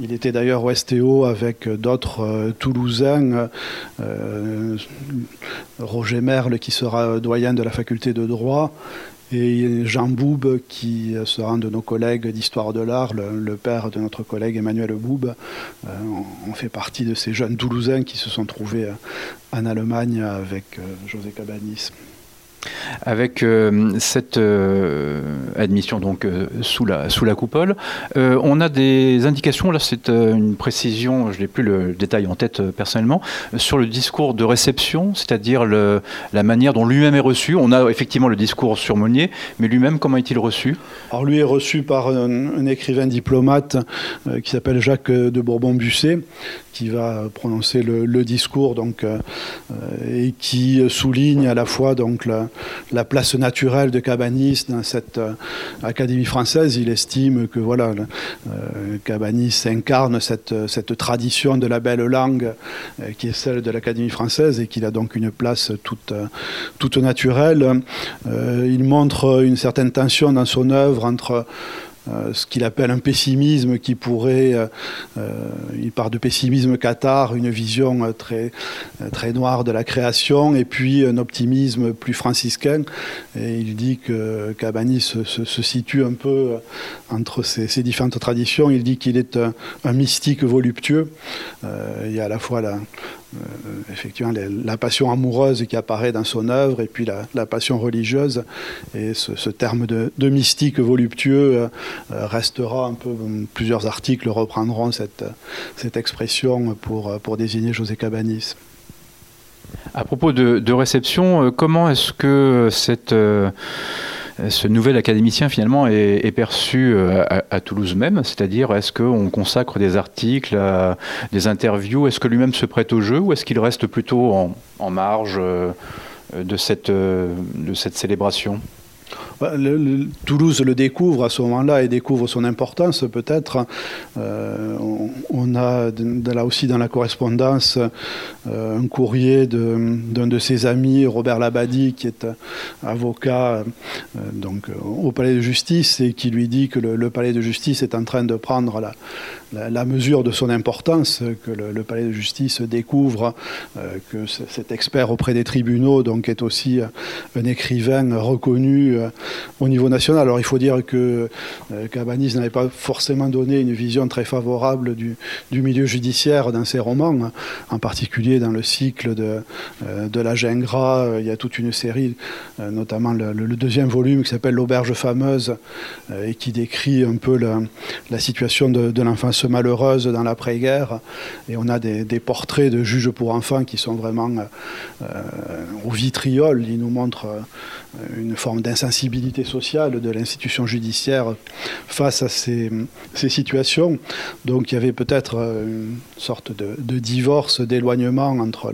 Il était d'ailleurs au STO avec d'autres Toulousains, Roger Merle qui sera doyen de la faculté de droit, et Jean Boub, qui sera un de nos collègues d'histoire de l'art, le, père de notre collègue Emmanuel Boub, euh, on, fait partie de ces jeunes Toulousains qui se sont trouvés en Allemagne avec euh, José Cabanis. Avec euh, cette euh, admission donc euh, sous, la, coupole, on a des indications, là c'est une précision, je n'ai plus le détail en tête personnellement, sur le discours de réception, c'est-à-dire la manière dont lui-même est reçu. On a effectivement le discours sur Monnier, mais lui-même, comment est-il reçu? Alors lui est reçu par un, écrivain diplomate qui s'appelle Jacques de Bourbon-Busset, qui va prononcer le, discours donc, et qui souligne à la fois donc, la, la place naturelle de Cabanis dans cette euh, Académie française. Il estime que voilà, euh, Cabanis incarne cette, cette, tradition de la belle langue euh, qui est celle de l'Académie française et qu'il a donc une place toute, toute naturelle. il montre une certaine tension dans son œuvre entre ce qu'il appelle un pessimisme qui pourrait, euh, euh, il part de pessimisme cathare, une vision très, très noire de la création, et puis un optimisme plus franciscain. Et il dit que Cabanis se, situe un peu entre ces, différentes traditions. Il dit qu'il est un, mystique voluptueux. il y a à la fois la, euh, effectivement la passion amoureuse qui apparaît dans son œuvre et puis la, passion religieuse. Et ce, terme de, mystique voluptueux euh, euh, restera un peu, plusieurs articles reprendront cette, cette expression pour, pour désigner José Cabanis. À propos de réception, comment est-ce que cette ce nouvel académicien finalement est, perçu euh, à, Toulouse même C'est-à-dire, est-ce qu'on consacre des articles, des interviews? Est-ce que lui-même se prête au jeu ou est-ce qu'il reste plutôt en, marge euh, euh, de cette célébration? Toulouse le découvre à ce moment-là et découvre son importance peut-être. Euh, on, a là aussi dans la correspondance euh, un courrier d'un de, ses amis, Robert Labadie, qui est avocat euh, donc, au palais de justice et qui lui dit que le, palais de justice est en train de prendre la, la, mesure de son importance, que le, palais de justice découvre que cet expert auprès des tribunaux donc, est aussi un écrivain reconnu au niveau national. Alors il faut dire que euh, Cabanis n'avait pas forcément donné une vision très favorable du, milieu judiciaire dans ses romans, en particulier dans le cycle de, euh, de la Gingras. Il y a toute une série, euh, notamment le, deuxième volume qui s'appelle L'auberge fameuse et qui décrit un peu la, situation de, l'enfance Malheureuse dans l'après-guerre. Et on a des, portraits de juges pour enfants qui sont vraiment au vitriol. Ils nous montrent une forme d'insensibilité sociale de l'institution judiciaire face à ces, situations. Donc il y avait peut-être une sorte de, divorce, d'éloignement entre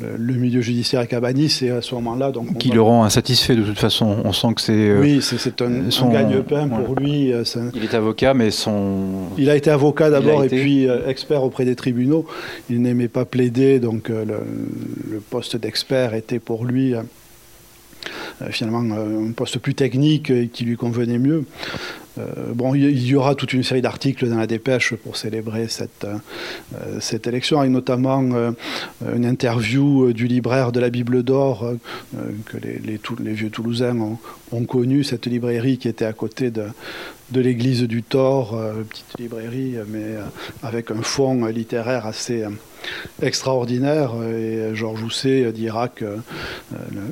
le, milieu judiciaire et Cabanis, et à ce moment-là. Donc qui le rend insatisfait de toute façon. On sent que c'est. Euh, oui, c'est un, son... gagne-pain pour lui. Euh, il est avocat, mais son. Il a été avocat d'abord et puis euh, expert auprès des tribunaux. Il n'aimait pas plaider, donc le, poste d'expert était pour lui. Finalement un poste plus technique qui lui convenait mieux. Euh, bon, il y aura toute une série d'articles dans la dépêche pour célébrer cette, euh, cette élection, avec notamment euh, une interview du libraire de la Bible d'Or, que les, les, les, vieux Toulousains ont, ont, connu, cette librairie qui était à côté de, de l'église du Thor, petite librairie, mais avec un fond littéraire assez extraordinaire. Et Georges Housset dira que euh,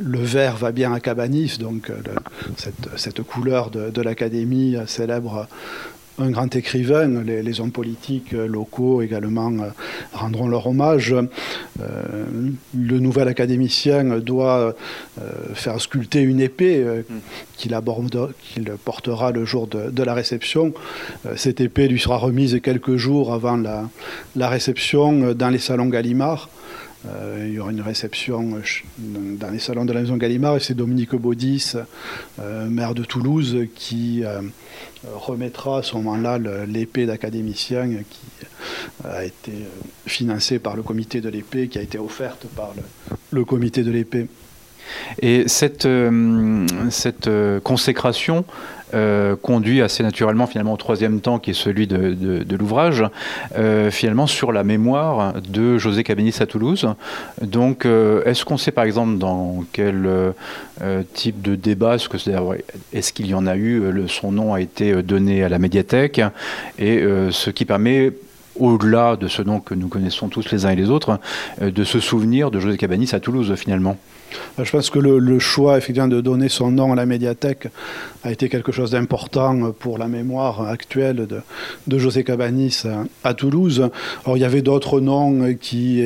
le vert va bien à Cabanis, donc euh, cette, couleur de, de l'académie célèbre un grand écrivain. Les, hommes politiques locaux également euh, rendront leur hommage. Euh, le nouvel académicien doit euh, faire sculpter une épée qu'il portera le jour de, la réception. cette épée lui sera remise quelques jours avant la, la réception dans les salons Gallimard. Euh, il y aura une réception euh, dans les salons de la maison Gallimard et c'est Dominique Baudis, euh, maire de Toulouse, qui remettra à ce moment-là l'épée d'académicien qui a été financée par le comité de l'épée, qui a été offerte par le, comité de l'épée. Et cette, cette consécration, euh, conduit assez naturellement finalement au troisième temps qui est celui de, l'ouvrage, euh, finalement sur la mémoire de José Cabanis à Toulouse. Donc euh, est-ce qu'on sait par exemple dans quel type de débat, est-ce qu'il y en a eu, son nom a été donné à la médiathèque, et ce qui permet au-delà de ce nom que nous connaissons tous les uns et les autres, de se souvenir de José Cabanis à Toulouse finalement? Je pense que le, choix effectivement de donner son nom à la médiathèque a été quelque chose d'important pour la mémoire actuelle de, José Cabanis à, Toulouse. Alors il y avait d'autres noms qui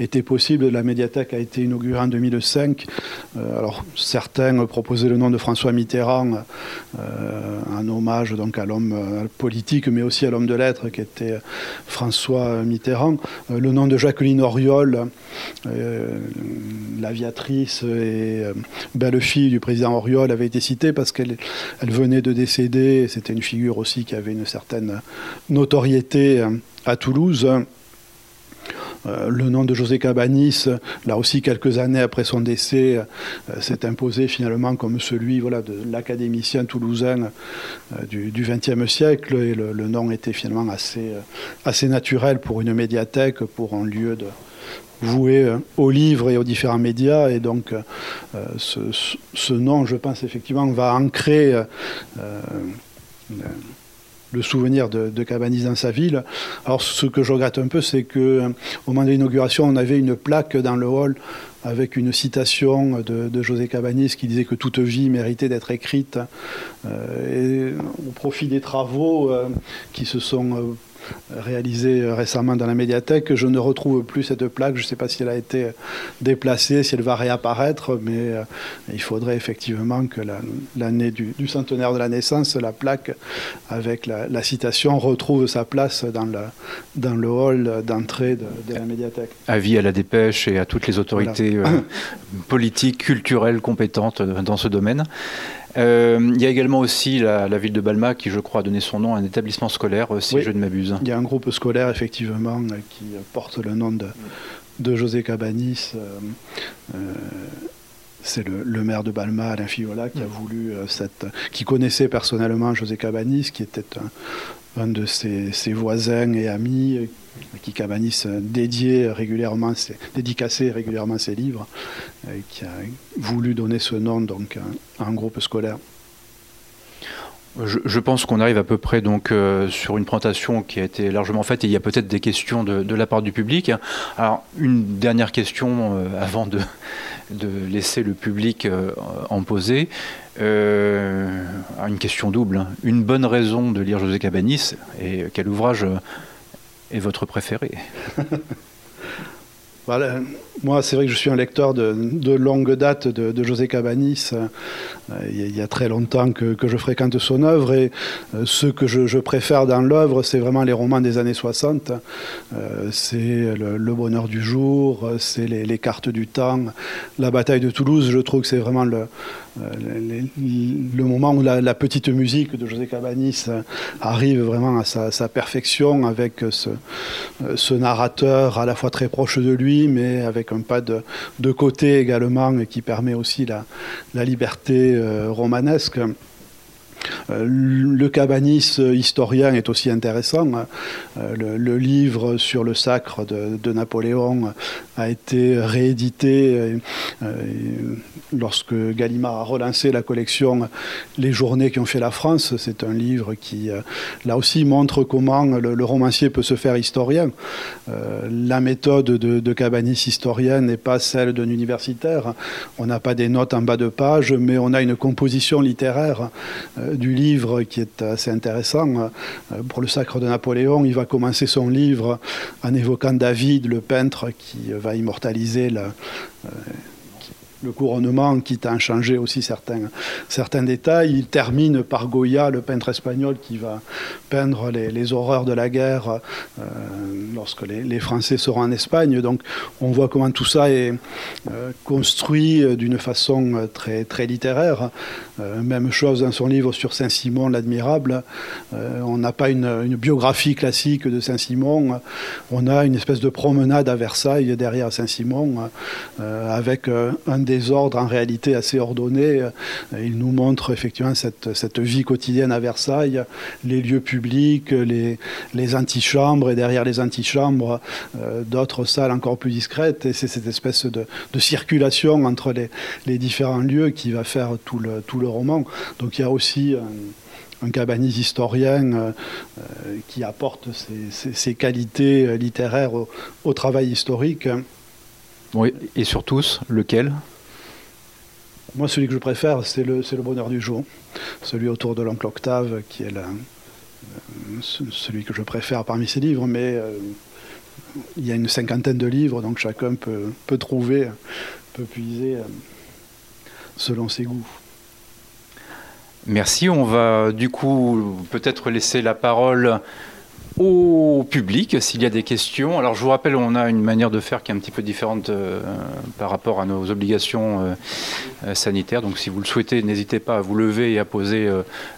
étaient possibles. La médiathèque a été inaugurée en 2005. Euh, alors certains proposaient le nom de François Mitterrand euh, hommage donc à l'homme euh, politique, mais aussi à l'homme de lettres qui était François Mitterrand. le nom de Jacqueline Auriol, l'aviatrice et euh, belle-fille du président Auriol avait été citée parce qu'elle elle venait de décéder. C'était une figure aussi qui avait une certaine notoriété euh, à Toulouse. Euh, le nom de José Cabanis, là aussi quelques années après son décès, s'est imposé finalement comme celui de l'académicien toulousain du XXe siècle. Et le, nom était finalement assez, naturel pour une médiathèque, pour un lieu voué euh, aux livres et aux différents médias. Et donc, euh, ce, nom, je pense effectivement, va ancrer euh, le souvenir de, Cabanis dans sa ville. Alors, ce que je regrette un peu, c'est que au moment de l'inauguration, on avait une plaque dans le hall avec une citation de, José Cabanis qui disait que toute vie méritait d'être écrite. et au profit des travaux qui se sont réalisé récemment dans la médiathèque. Je ne retrouve plus cette plaque. Je ne sais pas si elle a été déplacée, si elle va réapparaître, mais euh, il faudrait effectivement que l'année du, centenaire de la naissance, la plaque avec la, citation retrouve sa place dans le, dans le hall d'entrée de, la médiathèque. Avis à la dépêche et à toutes les autorités euh, politiques, culturelles compétentes dans ce domaine. Euh, il y a également aussi la, ville de Balma qui, je crois, a donné son nom à un établissement scolaire, euh, si je ne m'abuse. Il y a un groupe scolaire, effectivement, euh, qui porte le nom de, José Cabanis. c'est le, maire de Balma, Alain Fiola, qui a voulu cette, qui connaissait personnellement José Cabanis, qui était un, de ses, voisins et amis, qui Cabanis dédiait régulièrement, dédicacé régulièrement ses livres, qui a voulu donner ce nom à un groupe scolaire. Je, pense qu'on arrive à peu près donc euh, sur une présentation qui a été largement faite et il y a peut-être des questions de, la part du public. Alors une dernière question euh, avant de, laisser le public euh, en poser. une question double. Une bonne raison de lire José Cabanis et quel ouvrage est votre préféré? Moi, c'est vrai que je suis un lecteur de, longue date de, José Cabanis. Euh, il y a très longtemps que, je fréquente son œuvre et euh, ce que je, préfère dans l'œuvre, c'est vraiment les romans des années 60. Euh, c'est le, bonheur du jour, c'est les, cartes du temps, la bataille de Toulouse. Je trouve que c'est vraiment le, moment où la, petite musique de José Cabanis arrive vraiment à sa, perfection avec ce narrateur à la fois très proche de lui, mais avec un pas de, côté également qui permet aussi la, liberté euh, romanesque. Euh, le Cabanis historien est aussi intéressant. Euh, le, livre sur le sacre de, Napoléon a été réédité euh, lorsque Gallimard a relancé la collection Les journées qui ont fait la France. C'est un livre qui, là aussi, montre comment le, romancier peut se faire historien. La méthode de, de Cabanis historien n'est pas celle d'un universitaire. On n'a pas des notes en bas de page, mais on a une composition littéraire du livre qui est assez intéressant. Euh, pour le sacre de Napoléon, il va commencer son livre en évoquant David, le peintre, qui va immortaliser la, euh, le couronnement, quitte à en changer aussi certains, certains détails. Il termine par Goya, le peintre espagnol, qui va peindre les, horreurs de la guerre euh, lorsque les, Français seront en Espagne. Donc on voit comment tout ça est euh, construit d'une façon très, très littéraire. Euh, même chose dans son livre sur Saint-Simon, l'admirable. on n'a pas une, une, biographie classique de Saint-Simon. On a une espèce de promenade à Versailles derrière Saint-Simon avec un des ordres en réalité assez ordonnés. Euh, il nous montre effectivement cette, cette vie quotidienne à Versailles, les lieux publics, les, les antichambres et derrière les antichambres, euh, d'autres salles encore plus discrètes. Et c'est cette espèce de, de, circulation entre les, les, différents lieux qui va faire tout le, tout le roman. Donc il y a aussi un, un cabanis historien euh, qui apporte ses, ses, qualités littéraires au, au, travail historique. Oui, et sur tous, lequel? Moi, celui que je préfère, c'est le, le bonheur du jour. Celui autour de l'oncle Octave, qui est euh, celui que je préfère parmi ces livres. Mais euh, il y a une cinquantaine de livres, donc chacun peut, peut trouver, peut puiser euh, selon ses goûts. Merci. On va du coup peut-être laisser la parole au public s'il y a des questions. Alors je vous rappelle, on a une manière de faire qui est un petit peu différente euh, par rapport à nos obligations euh, euh, sanitaires. Donc si vous le souhaitez, n'hésitez pas à vous lever et à poser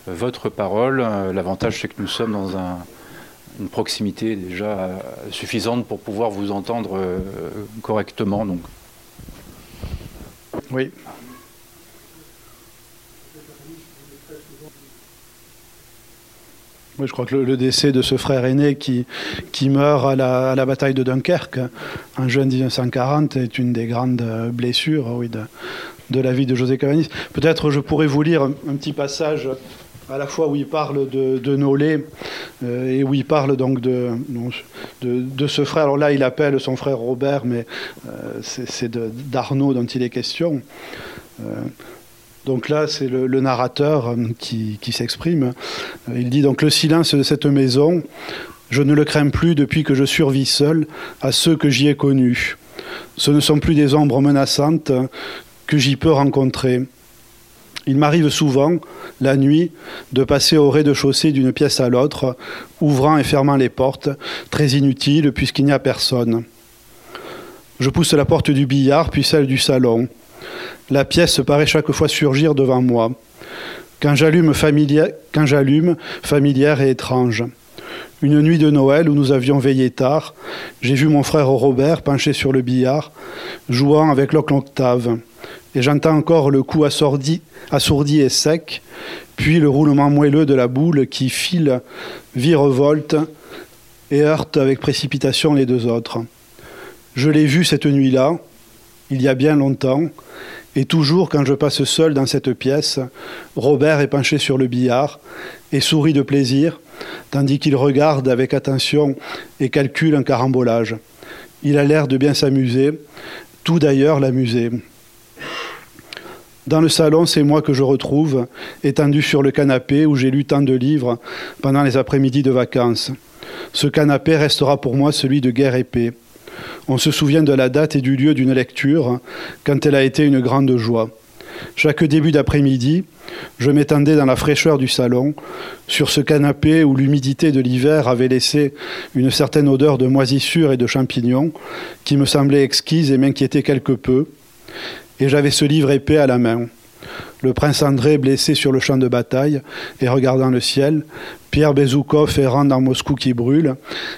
votre parole. L'avantage c'est que nous sommes dans une proximité déjà suffisante pour pouvoir vous entendre correctement. Donc. Oui. Je crois que le, décès de ce frère aîné qui, qui meurt à la, bataille de Dunkerque en juin 1940 est une des grandes blessures oui, de, de la vie de José Cabanis. Peut-être je pourrais vous lire un, petit passage à la fois où il parle de, de Nolé euh, et où il parle donc de, de, ce frère. Alors là, il appelle son frère Robert, mais euh, c'est d'Arnaud dont il est question. Euh, donc là, c'est le, narrateur euh, qui, s'exprime. Il dit donc le silence de cette maison, je ne le crains plus depuis que je survis seul à ceux que j'y ai connus. Ce ne sont plus des ombres menaçantes que j'y peux rencontrer. Il m'arrive souvent, la nuit, de passer au rez-de-chaussée d'une pièce à l'autre, ouvrant et fermant les portes, très inutile puisqu'il n'y a personne. Je pousse la porte du billard, puis celle du salon. La pièce paraît chaque fois surgir devant moi. Quand j'allume, j'allume, familière et étrange. Une nuit de Noël où nous avions veillé tard, j'ai vu mon frère Robert penché sur le billard, jouant avec l'oncle Octave. Et j'entends encore le coup assourdi, assourdi et sec, puis le roulement moelleux de la boule qui file, virevolte et heurte avec précipitation les deux autres. Je l'ai vu cette nuit-là, il y a bien longtemps, et toujours quand je passe seul dans cette pièce, Robert est penché sur le billard et sourit de plaisir, tandis qu'il regarde avec attention et calcule un carambolage. Il a l'air de bien s'amuser, tout d'ailleurs l'amuser. Dans le salon, c'est moi que je retrouve, étendu sur le canapé où j'ai lu tant de livres pendant les après-midi de vacances. Ce canapé restera pour moi celui de guerre épée. On se souvient de la date et du lieu d'une lecture quand elle a été une grande joie. Chaque début d'après-midi, je m'étendais dans la fraîcheur du salon, sur ce canapé où l'humidité de l'hiver avait laissé une certaine odeur de moisissure et de champignons qui me semblait exquise et m'inquiétait quelque peu, et j'avais ce livre épais à la main. Le prince André blessé sur le champ de bataille et regardant le ciel, Pierre Bezoukov errant dans Moscou qui brûle,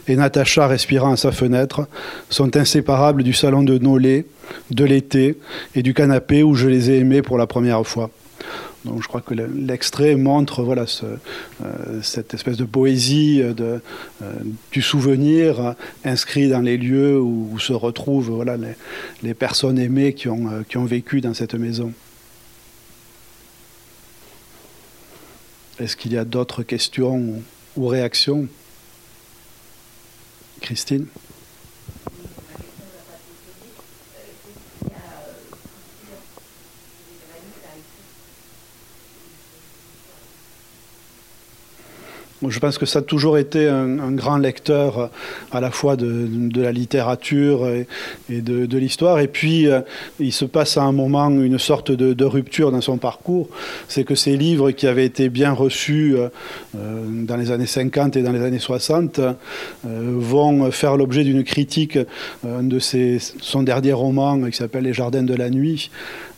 et Natacha respirant à sa fenêtre, sont inséparables du salon de Nolé, de l'été et du canapé où je les ai aimés pour la première fois. Donc je crois que l'extrait montre voilà, euh, cette espèce de poésie de, euh, du souvenir inscrit dans les lieux où, se retrouvent voilà, les, personnes aimées euh, qui ont vécu dans cette maison. Est-ce qu'il y a d'autres questions ou réactions? Christine? Je pense que ça a toujours été un, grand lecteur euh, à la fois de, la littérature et, de, l'histoire. Et puis, euh, il se passe à un moment une sorte de, rupture dans son parcours. C'est que ces livres qui avaient été bien reçus euh, dans les années 50 et dans les années 60 vont faire l'objet d'une critique. de son dernier roman qui s'appelle Les Jardins de la Nuit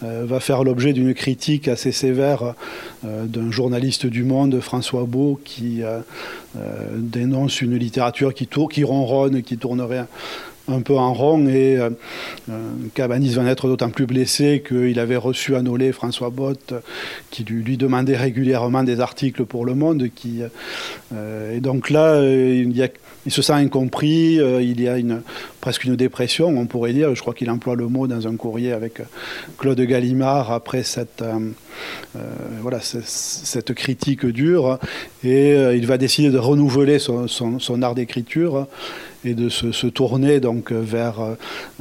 va faire l'objet d'une critique assez sévère d'un journaliste du Monde, François Beau, qui dénonce une littérature qui, tourne, qui ronronne, qui tournerait un peu en rond. Et euh, euh, Cabanis va être d'autant plus blessé qu'il avait reçu à Nolé François Bott qui lui, demandait régulièrement des articles pour Le Monde et donc là il, il, se sent incompris il y a presque une dépression on pourrait dire. Je crois qu'il emploie le mot dans un courrier avec Claude Gallimard après cette euh, voilà, cette critique dure, et euh, il va décider de renouveler son, art d'écriture et de se, tourner donc vers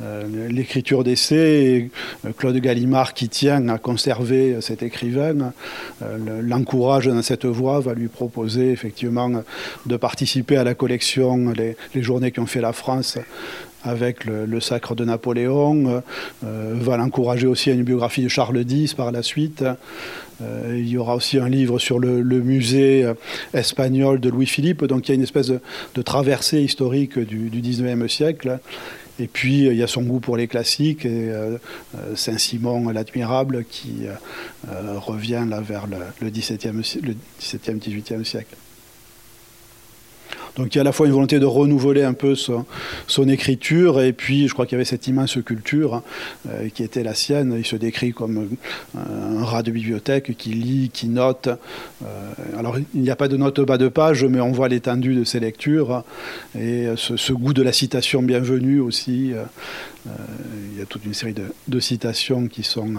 euh, l'écriture d'essais. Claude Gallimard, qui tient à conserver cet écrivain, l'encourage dans cette voie, va lui proposer effectivement de participer à la collection Les, journées qui ont fait la France avec le, sacre de Napoléon, euh, va l'encourager aussi à une biographie de Charles X par la suite. Euh, il y aura aussi un livre sur le, musée euh, espagnol de Louis-Philippe, donc il y a une espèce de, traversée historique du, du 19e siècle. Et puis il y a son goût pour les classiques Saint-Simon l'admirable qui revient là vers le, le 17e, le 17e, 18e siècle. Donc il y a à la fois une volonté de renouveler un peu son, écriture, et puis je crois qu'il y avait cette immense culture euh, qui était la sienne. Il se décrit comme un rat de bibliothèque qui lit, qui note. Euh, alors il n'y a pas de notes bas de page, mais on voit l'étendue de ses lectures, et ce, goût de la citation bienvenue aussi. Euh, il y a toute une série de citations qui sont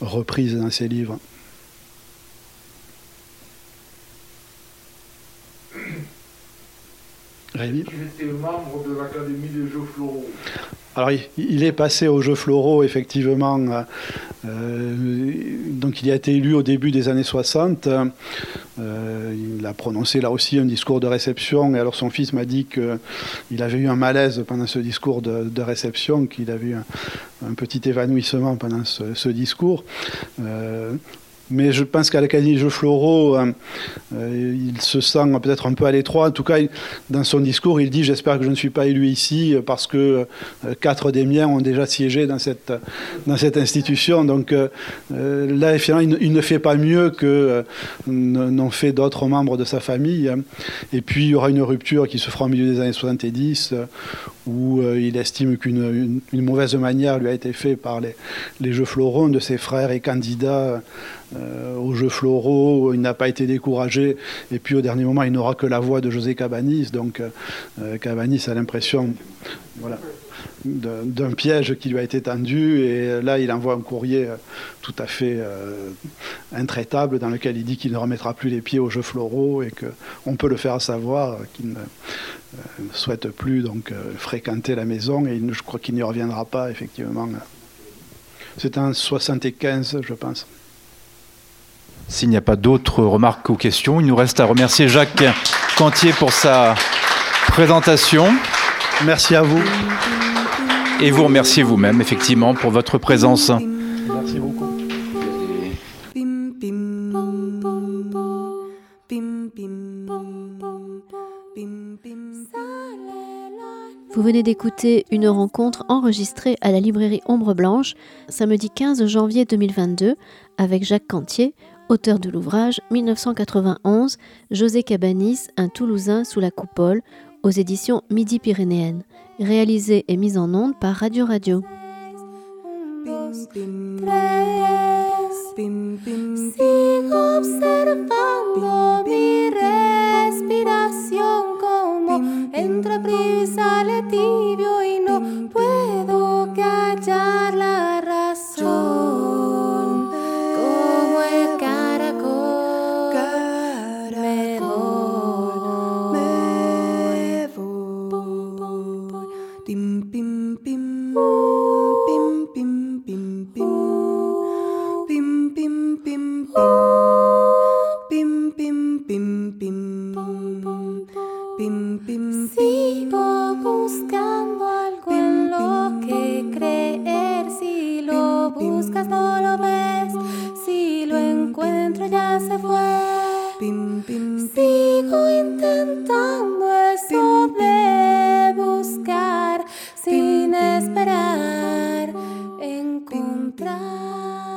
reprises dans ses livres. Rémi J'étais membre de l'Académie des Jeux Floraux. Alors, il est passé aux Jeux Floraux, effectivement. Euh, donc, il a été élu au début des années 60. Euh, il a prononcé là aussi un discours de réception. Et alors, son fils m'a dit qu'il avait eu un malaise pendant ce discours de, réception, qu'il avait eu un, petit évanouissement pendant ce, discours. Euh, mais je pense qu'à l'Académie des Jeux Floraux, euh, euh, il se sent peut-être un peu à l'étroit. En tout cas, dans son discours, il dit J'espère que je ne suis pas élu ici parce que euh, quatre des miens ont déjà siégé dans cette, institution. Donc là, finalement, il, ne fait pas mieux que n'ont fait d'autres membres de sa famille. Et puis, il y aura une rupture qui se fera au milieu des années 70 où il estime qu'une mauvaise manière lui a été faite par les, les Jeux Floraux de ses frères et candidats euh, aux Jeux floraux, il n'a pas été découragé, et puis au dernier moment, il n'aura que la voix de José Cabanis, donc euh, Cabanis a l'impression, voilà, d'un piège qui lui a été tendu. Et là, il envoie un courrier euh, tout à fait intraitable dans lequel il dit qu'il ne remettra plus les pieds aux jeux floraux et qu'on peut le faire savoir qu'il ne, souhaite plus donc fréquenter la maison. Et je crois qu'il n'y reviendra pas, effectivement. C'est en 75, je pense. S'il n'y a pas d'autres remarques ou questions, il nous reste à remercier Jacques Cantier pour sa présentation. Merci à vous. Et vous remerciez vous-même, effectivement, pour votre présence. Merci beaucoup. Vous venez d'écouter une rencontre enregistrée à la librairie Ombre Blanche samedi 15 janvier 2022 avec Jacques Cantier, auteur de l'ouvrage 1991 José Cabanis, un Toulousain sous la coupole aux éditions Midi-Pyrénéennes, réalisé et mis en onde par Radio Radio. Sigo observando mi respiración como entra frío y sale tibio y no puedo Sigo buscando algo en lo que creer. Si lo buscas, no lo ves. Si lo encuentro, ya se fue. Sigo intentando eso de buscar sin esperar encontrar.